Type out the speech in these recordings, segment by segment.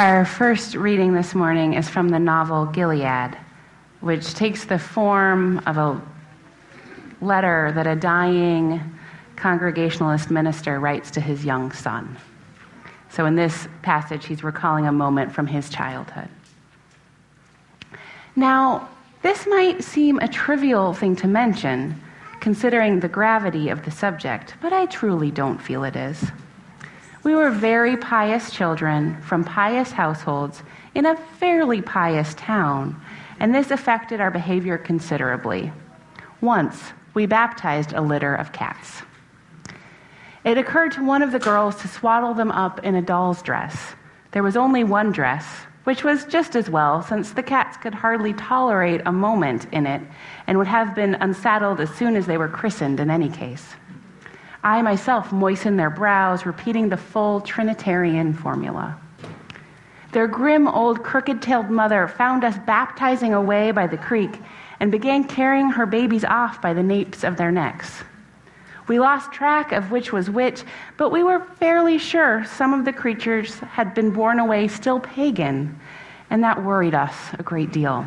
Our first reading this morning is from the novel Gilead, which takes the form of a letter that a dying Congregationalist minister writes to his young son. So, in this passage, he's recalling a moment from his childhood. Now, this might seem a trivial thing to mention, considering the gravity of the subject, but I truly don't feel it is. We were very pious children from pious households in a fairly pious town, and this affected our behavior considerably. Once, we baptized a litter of cats. It occurred to one of the girls to swaddle them up in a doll's dress. There was only one dress, which was just as well, since the cats could hardly tolerate a moment in it and would have been unsaddled as soon as they were christened in any case. I myself moistened their brows, repeating the full Trinitarian formula. Their grim old crooked tailed mother found us baptizing away by the creek and began carrying her babies off by the napes of their necks. We lost track of which was which, but we were fairly sure some of the creatures had been borne away still pagan, and that worried us a great deal.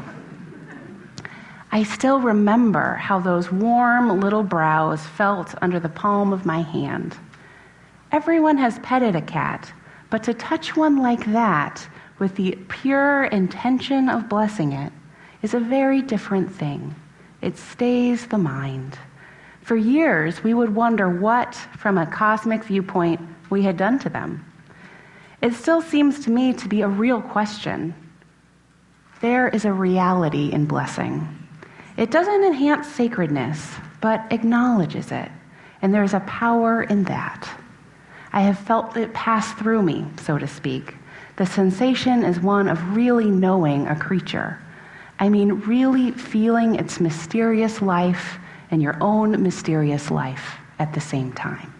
I still remember how those warm little brows felt under the palm of my hand. Everyone has petted a cat, but to touch one like that with the pure intention of blessing it is a very different thing. It stays the mind. For years, we would wonder what, from a cosmic viewpoint, we had done to them. It still seems to me to be a real question. There is a reality in blessing. It doesn't enhance sacredness, but acknowledges it. And there's a power in that. I have felt it pass through me, so to speak. The sensation is one of really knowing a creature. I mean, really feeling its mysterious life and your own mysterious life at the same time.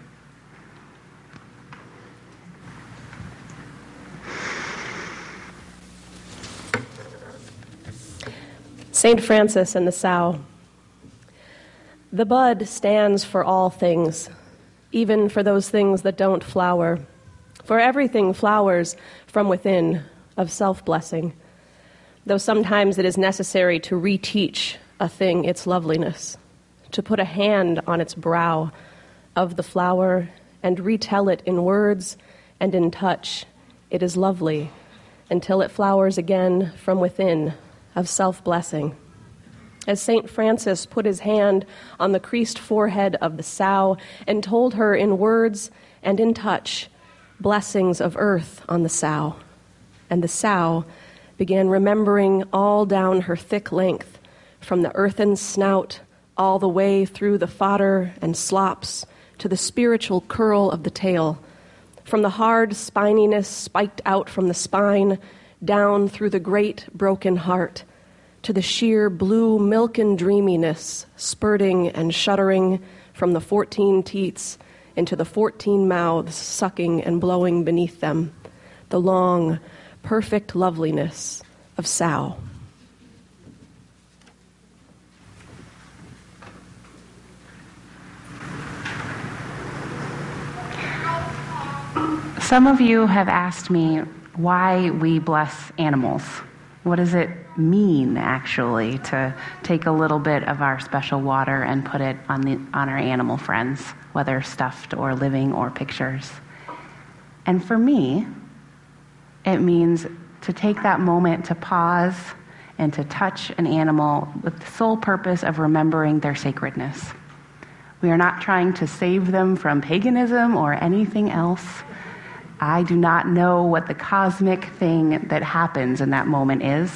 St. Francis and the Sow. The bud stands for all things, even for those things that don't flower. For everything flowers from within of self blessing, though sometimes it is necessary to reteach a thing its loveliness, to put a hand on its brow of the flower and retell it in words and in touch. It is lovely until it flowers again from within of self blessing. As St. Francis put his hand on the creased forehead of the sow and told her in words and in touch blessings of earth on the sow. And the sow began remembering all down her thick length, from the earthen snout all the way through the fodder and slops to the spiritual curl of the tail, from the hard spininess spiked out from the spine down through the great broken heart to the sheer blue milken dreaminess spurting and shuddering from the fourteen teats into the fourteen mouths sucking and blowing beneath them, the long, perfect loveliness of Sow. Some of you have asked me why we bless animals. What does it mean, actually, to take a little bit of our special water and put it on, the, on our animal friends, whether stuffed or living or pictures? And for me, it means to take that moment to pause and to touch an animal with the sole purpose of remembering their sacredness. We are not trying to save them from paganism or anything else. I do not know what the cosmic thing that happens in that moment is.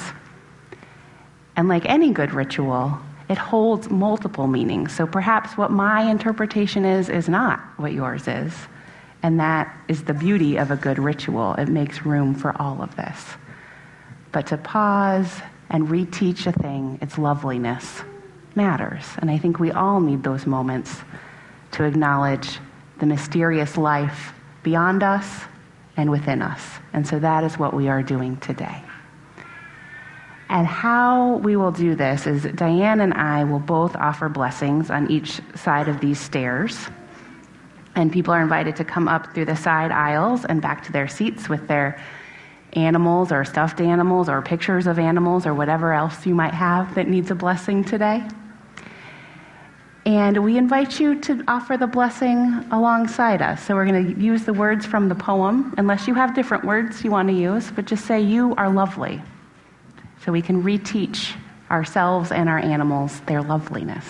And like any good ritual, it holds multiple meanings. So perhaps what my interpretation is, is not what yours is. And that is the beauty of a good ritual. It makes room for all of this. But to pause and reteach a thing, its loveliness, matters. And I think we all need those moments to acknowledge the mysterious life beyond us and within us. And so that is what we are doing today. And how we will do this is Diane and I will both offer blessings on each side of these stairs. And people are invited to come up through the side aisles and back to their seats with their animals or stuffed animals or pictures of animals or whatever else you might have that needs a blessing today. And we invite you to offer the blessing alongside us. So we're going to use the words from the poem, unless you have different words you want to use, but just say, You are lovely. So we can reteach ourselves and our animals their loveliness.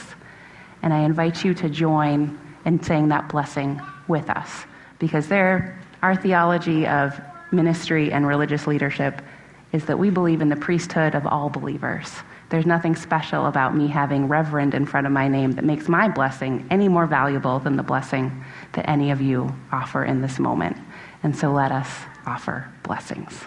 And I invite you to join in saying that blessing with us, because there, our theology of ministry and religious leadership is that we believe in the priesthood of all believers. There's nothing special about me having reverend in front of my name that makes my blessing any more valuable than the blessing that any of you offer in this moment. And so let us offer blessings.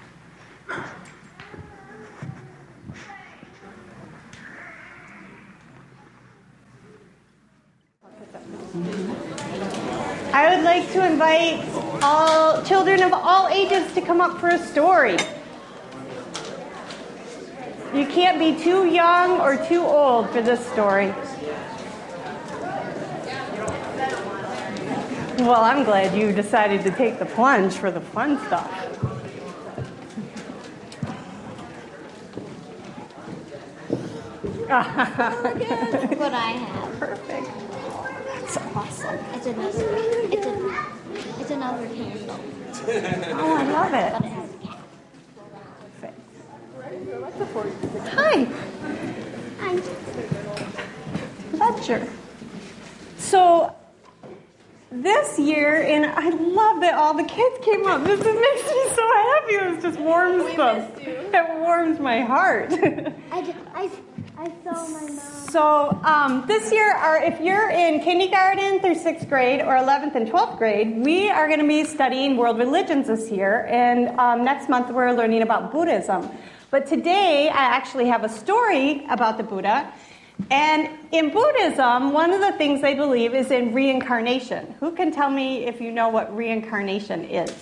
I would like to invite all children of all ages to come up for a story. You can't be too young or too old for this story. Well, I'm glad you decided to take the plunge for the fun stuff. Look at what I have. Perfect. That's awesome. It's another. It's a. It's another candle, Oh, I love it. but it has a cat. Hi. Hi. Ledger. So this year, and I love that all the kids came up. This makes me so happy. It just warms the, it warms my heart. I, I, I saw my mom. so um, this year, our, if you're in kindergarten through sixth grade or 11th and 12th grade, we are going to be studying world religions this year, and um, next month we're learning about Buddhism. But today, I actually have a story about the Buddha. And in Buddhism, one of the things they believe is in reincarnation. Who can tell me if you know what reincarnation is?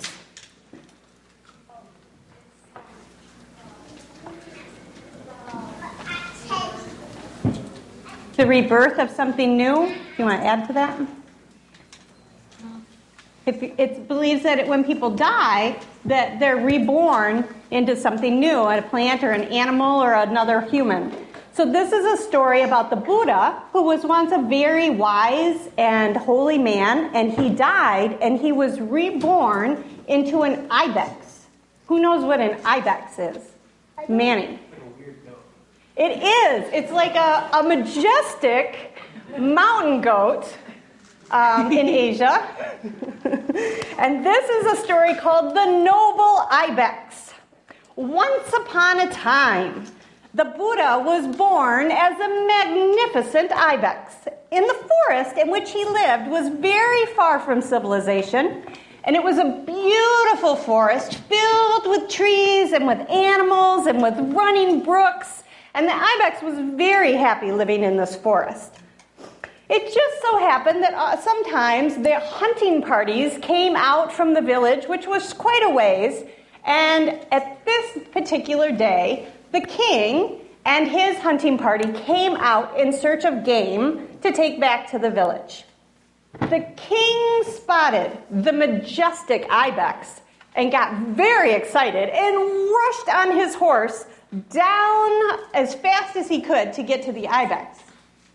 The rebirth of something new? You want to add to that? If it believes that when people die, that they're reborn into something new, a plant or an animal or another human. So this is a story about the Buddha, who was once a very wise and holy man, and he died, and he was reborn into an ibex. Who knows what an ibex is? Manny. It is. It's like a, a majestic mountain goat um, in Asia. and this is a story called The Noble Ibex. Once upon a time, the Buddha was born as a magnificent ibex. In the forest in which he lived was very far from civilization, and it was a beautiful forest filled with trees and with animals and with running brooks. And the ibex was very happy living in this forest. It just so happened that uh, sometimes the hunting parties came out from the village, which was quite a ways, and at this particular day, the king and his hunting party came out in search of game to take back to the village. The king spotted the majestic ibex and got very excited and rushed on his horse down as fast as he could to get to the ibex.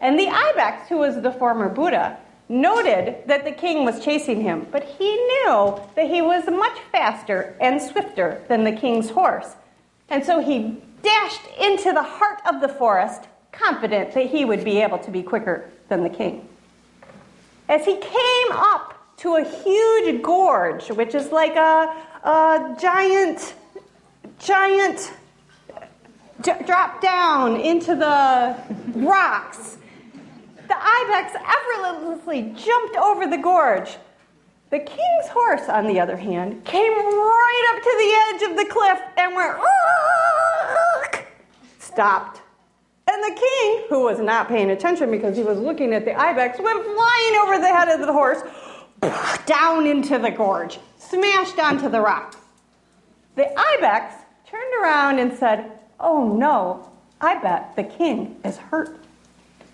And the ibex, who was the former Buddha, noted that the king was chasing him, but he knew that he was much faster and swifter than the king's horse. And so he dashed into the heart of the forest, confident that he would be able to be quicker than the king. As he came up to a huge gorge, which is like a, a giant, giant drop down into the rocks, the ibex effortlessly jumped over the gorge. The king's horse, on the other hand, came right up to the edge of the cliff and went, stopped. And the king, who was not paying attention because he was looking at the ibex, went flying over the head of the horse, down into the gorge, smashed onto the rocks. The ibex turned around and said, Oh no, I bet the king is hurt.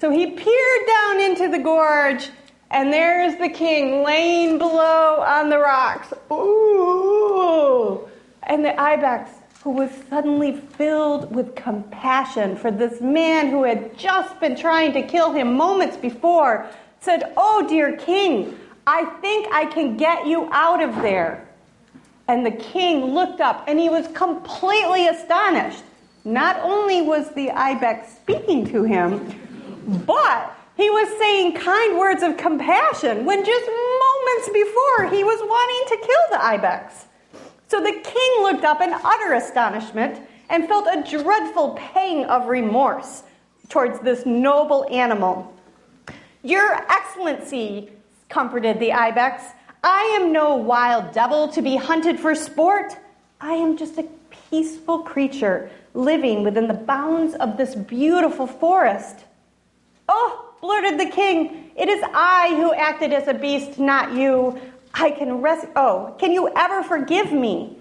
So he peered down into the gorge, and there's the king laying below on the rocks. Ooh! And the ibex, who was suddenly filled with compassion for this man who had just been trying to kill him moments before, said, Oh, dear king, I think I can get you out of there. And the king looked up and he was completely astonished. Not only was the ibex speaking to him, but he was saying kind words of compassion when just moments before he was wanting to kill the ibex. So the king looked up in utter astonishment and felt a dreadful pang of remorse towards this noble animal. Your Excellency, comforted the ibex, I am no wild devil to be hunted for sport. I am just a peaceful creature living within the bounds of this beautiful forest. Oh, blurted the king, it is I who acted as a beast, not you. I can rest. Oh, can you ever forgive me?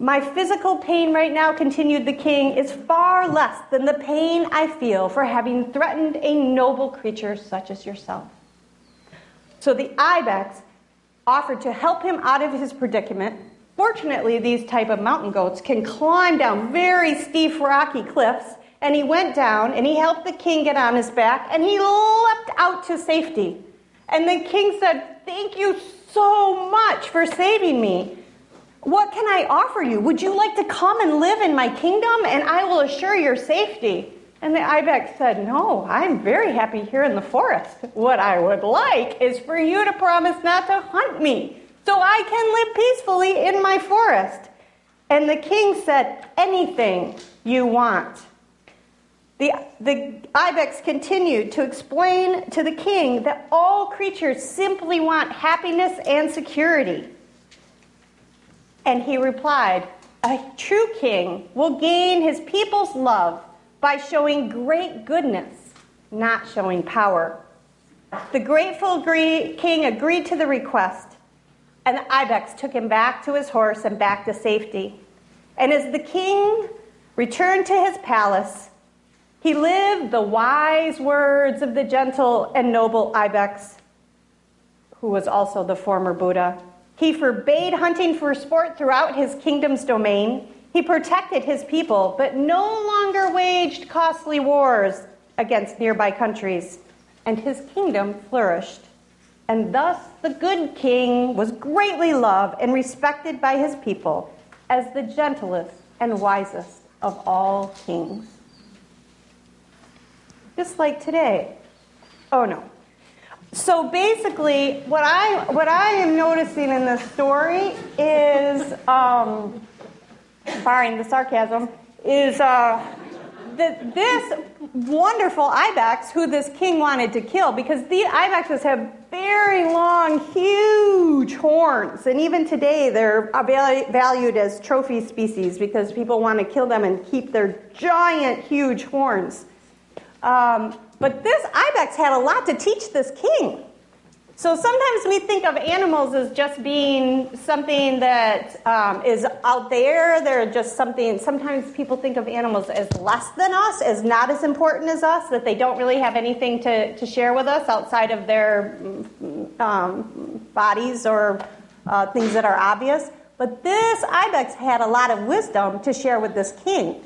My physical pain right now, continued the king, is far less than the pain I feel for having threatened a noble creature such as yourself. So the ibex offered to help him out of his predicament. Fortunately, these type of mountain goats can climb down very steep rocky cliffs, and he went down and he helped the king get on his back and he leapt out to safety. And the king said, "Thank you so much for saving me. What can I offer you? Would you like to come and live in my kingdom and I will assure your safety? And the ibex said, No, I'm very happy here in the forest. What I would like is for you to promise not to hunt me so I can live peacefully in my forest. And the king said, Anything you want. The, the ibex continued to explain to the king that all creatures simply want happiness and security. And he replied, A true king will gain his people's love by showing great goodness, not showing power. The grateful king agreed to the request, and the ibex took him back to his horse and back to safety. And as the king returned to his palace, he lived the wise words of the gentle and noble Ibex, who was also the former Buddha. He forbade hunting for sport throughout his kingdom's domain. He protected his people, but no longer waged costly wars against nearby countries, and his kingdom flourished. And thus the good king was greatly loved and respected by his people as the gentlest and wisest of all kings just like today. Oh no. So basically, what I what I am noticing in this story is, um, barring the sarcasm, is uh, that this wonderful ibex, who this king wanted to kill, because the ibexes have very long, huge horns, and even today they're valued as trophy species because people want to kill them and keep their giant, huge horns. Um, but this ibex had a lot to teach this king. So sometimes we think of animals as just being something that um, is out there. They're just something. Sometimes people think of animals as less than us, as not as important as us, that they don't really have anything to, to share with us outside of their um, bodies or uh, things that are obvious. But this ibex had a lot of wisdom to share with this king.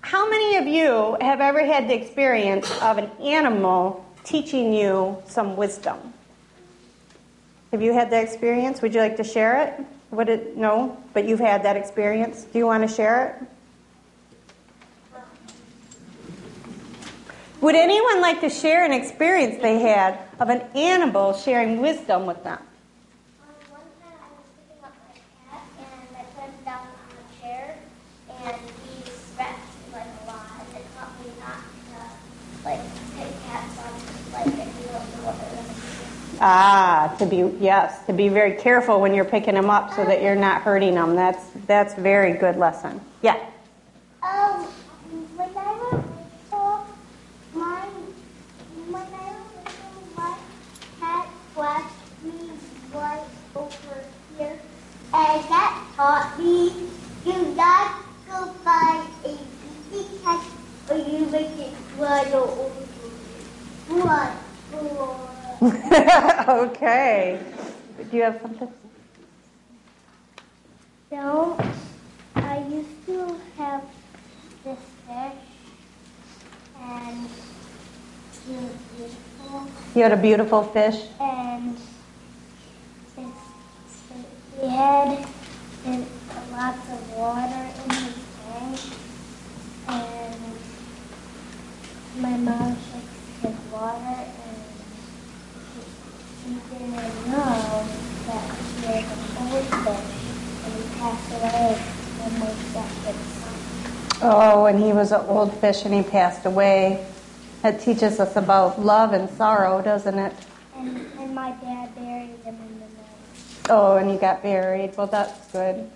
How many of you have ever had the experience of an animal teaching you some wisdom? Have you had that experience? Would you like to share it? Would it no? But you've had that experience. Do you want to share it? Would anyone like to share an experience they had of an animal sharing wisdom with them? Ah, to be yes, to be very careful when you're picking them up so that you're not hurting them. That's that's very good lesson. Yeah. Um, when I was little, my when I was little, my cat right over here, and that taught me do not go by a cat or you make it run over. Run, run. okay. Do you have something? Don't I used to have this fish, and he was beautiful, You had a beautiful fish. and he had lots of water in his tank, and my mom fixed his water, and she, she Oh, and he was an old fish and he passed away. That teaches us about love and sorrow, doesn't it? And, and my dad buried him in the night. Oh, and he got buried. Well, that's good.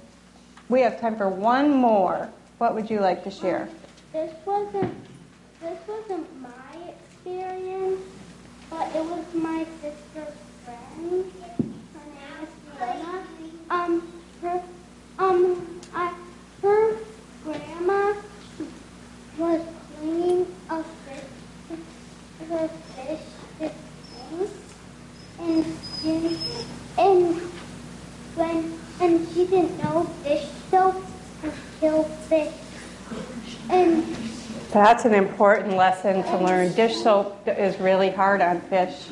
We have time for one more. What would you like to share? This wasn't this wasn't my experience, but it was my sister's friend. Her name is Fiona. Um, her um, I, her grandma was cleaning a fish, the fish tank, and she, and when and she didn't know fish soap would kill fish. And That's an important lesson to learn. Dish soap is really hard on fish.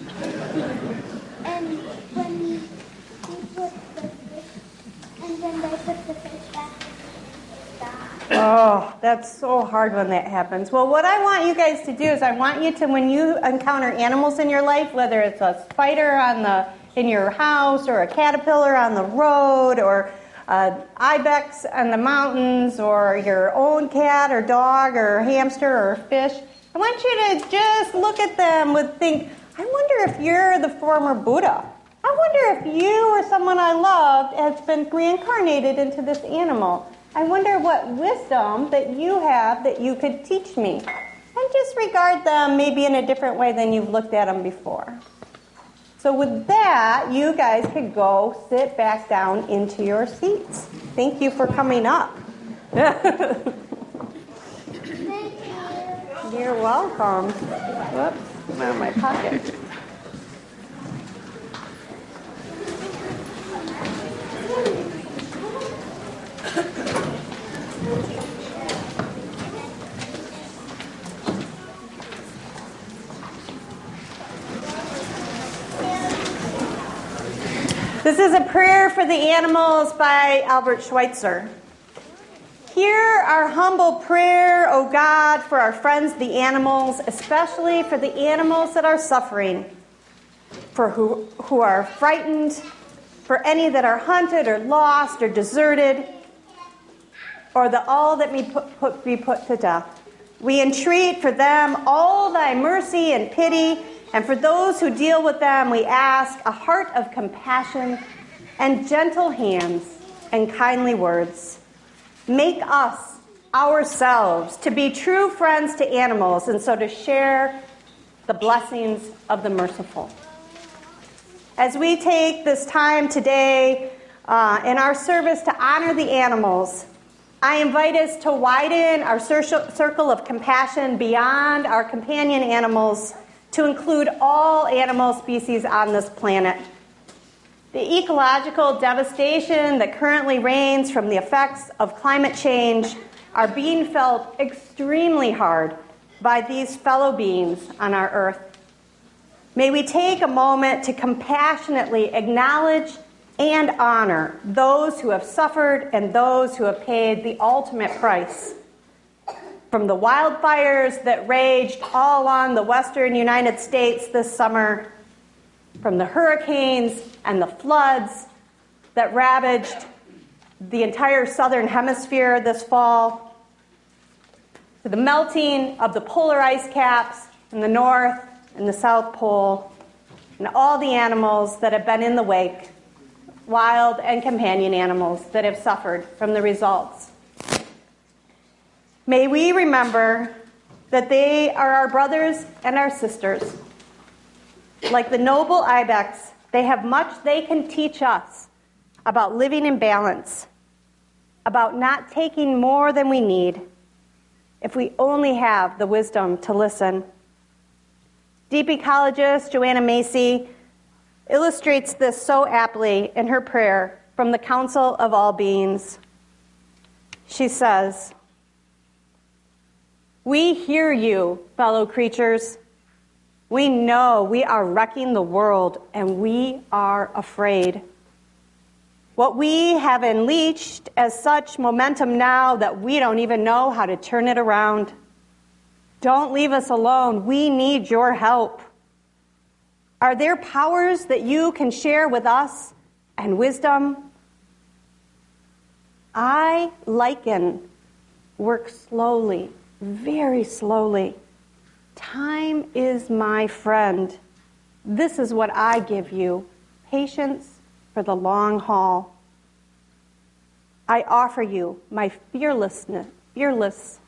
and when she put the fish, and then they put the fish back in the stock. Oh, that's so hard when that happens. Well, what I want you guys to do is I want you to, when you encounter animals in your life, whether it's a spider on the in your house or a caterpillar on the road or uh, ibex on the mountains or your own cat or dog or hamster or fish, I want you to just look at them with think, I wonder if you're the former Buddha. I wonder if you or someone I loved has been reincarnated into this animal. I wonder what wisdom that you have that you could teach me. And just regard them maybe in a different way than you've looked at them before. So, with that, you guys could go sit back down into your seats. Thank you for coming up. Thank you. You're welcome. Whoops, out of my pocket. This is a prayer for the animals by Albert Schweitzer. Hear our humble prayer, O God, for our friends, the animals, especially for the animals that are suffering, for who, who are frightened, for any that are hunted or lost or deserted, or the all that may put, put, be put to death. We entreat for them all thy mercy and pity, and for those who deal with them, we ask a heart of compassion and gentle hands and kindly words. Make us ourselves to be true friends to animals and so to share the blessings of the merciful. As we take this time today uh, in our service to honor the animals, I invite us to widen our circle of compassion beyond our companion animals to include all animal species on this planet. The ecological devastation that currently reigns from the effects of climate change are being felt extremely hard by these fellow beings on our earth. May we take a moment to compassionately acknowledge and honor those who have suffered and those who have paid the ultimate price. From the wildfires that raged all along the western United States this summer, from the hurricanes and the floods that ravaged the entire southern hemisphere this fall, to the melting of the polar ice caps in the north and the south pole, and all the animals that have been in the wake, wild and companion animals that have suffered from the results. May we remember that they are our brothers and our sisters. Like the noble ibex, they have much they can teach us about living in balance, about not taking more than we need, if we only have the wisdom to listen. Deep ecologist Joanna Macy illustrates this so aptly in her prayer from the Council of All Beings. she says, We hear you, fellow creatures. We know we are wrecking the world and we are afraid. What we have unleashed as such momentum now that we don't even know how to turn it around. Don't leave us alone. We need your help. Are there powers that you can share with us and wisdom? I lichen work slowly, very slowly. Time is my friend. This is what I give you patience for the long haul. I offer you my fearlessness, fearlessness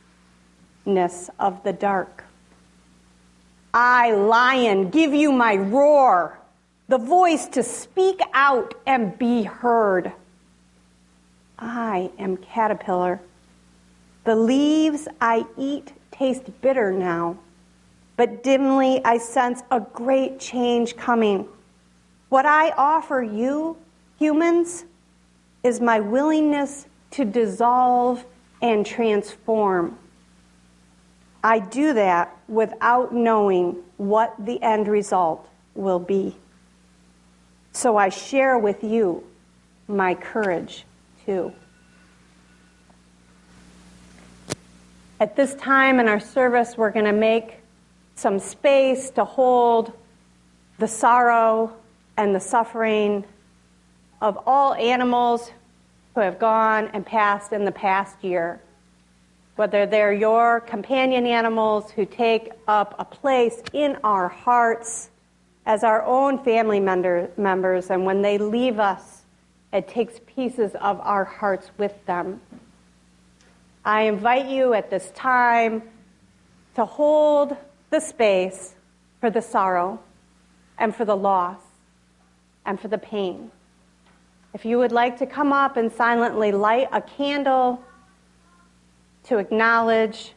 of the dark. I, lion, give you my roar, the voice to speak out and be heard. I am caterpillar. The leaves I eat taste bitter now, but dimly I sense a great change coming. What I offer you, humans, is my willingness to dissolve and transform. I do that without knowing what the end result will be. So I share with you my courage too. At this time in our service, we're going to make some space to hold the sorrow and the suffering of all animals who have gone and passed in the past year whether they're your companion animals who take up a place in our hearts as our own family member, members, and when they leave us, it takes pieces of our hearts with them. I invite you at this time to hold the space for the sorrow and for the loss and for the pain. If you would like to come up and silently light a candle, to acknowledge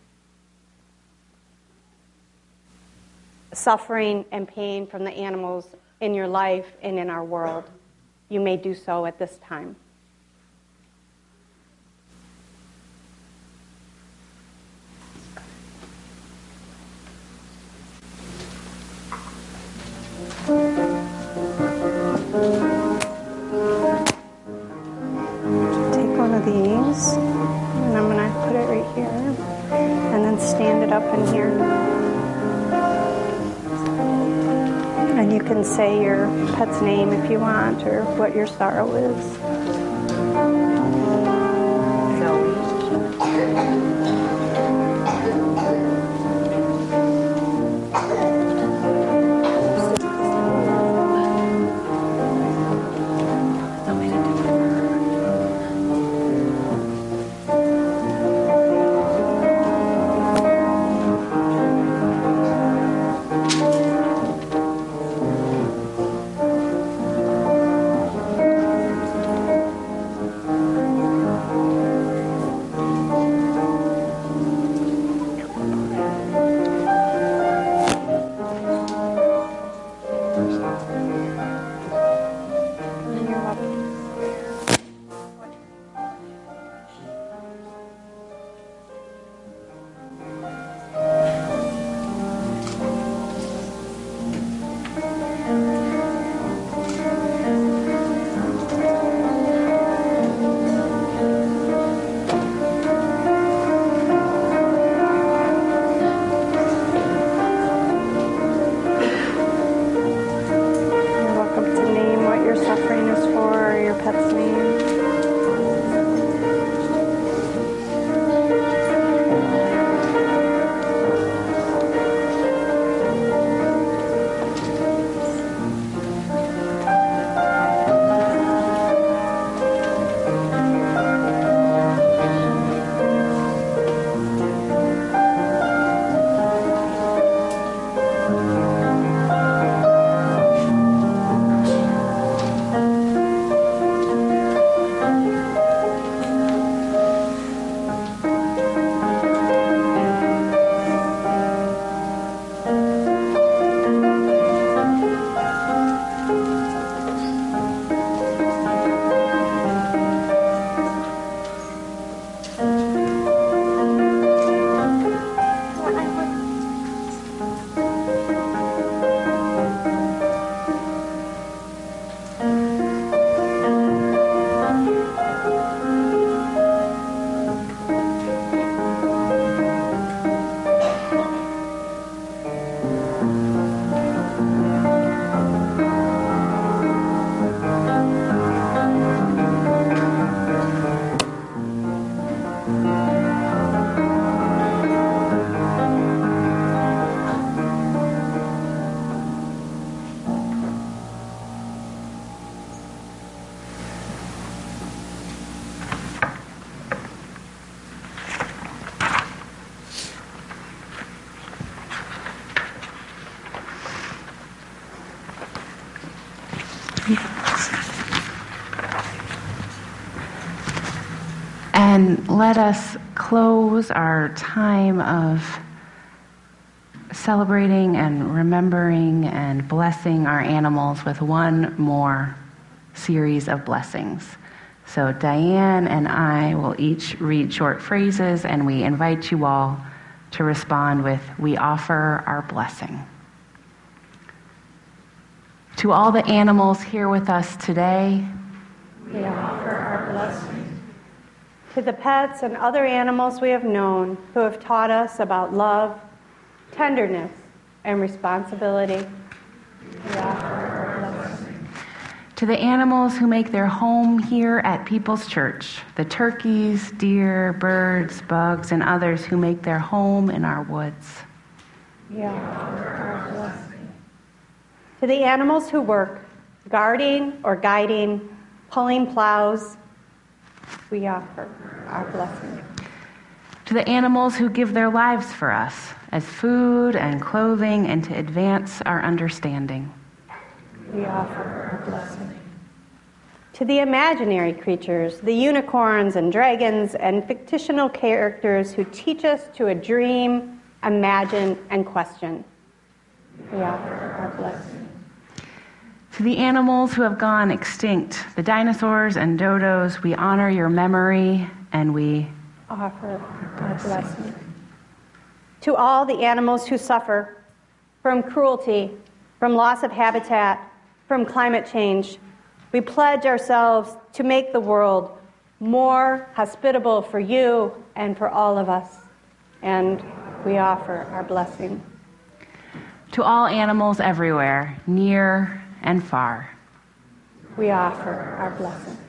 suffering and pain from the animals in your life and in our world, you may do so at this time. These here. And then stand it up in here. And you can say your pet's name if you want or what your sorrow is. first. Let us close our time of celebrating and remembering and blessing our animals with one more series of blessings. So, Diane and I will each read short phrases, and we invite you all to respond with, We offer our blessing. To all the animals here with us today, We offer our blessing. To the pets and other animals we have known who have taught us about love, tenderness, and responsibility, we offer our blessing. to the animals who make their home here at People's Church, the turkeys, deer, birds, bugs, and others who make their home in our woods. We offer our blessing. To the animals who work, guarding or guiding, pulling plows, we offer our blessing. To the animals who give their lives for us as food and clothing and to advance our understanding. We offer our blessing. To the imaginary creatures, the unicorns and dragons and fictional characters who teach us to dream, imagine, and question, we offer our blessing. To the animals who have gone extinct, the dinosaurs and dodos, we honor your memory and we Offer our blessing. To all the animals who suffer from cruelty, from loss of habitat, from climate change, we pledge ourselves to make the world more hospitable for you and for all of us. And we offer our blessing. to all animals everywhere, near and far. We offer our blessing.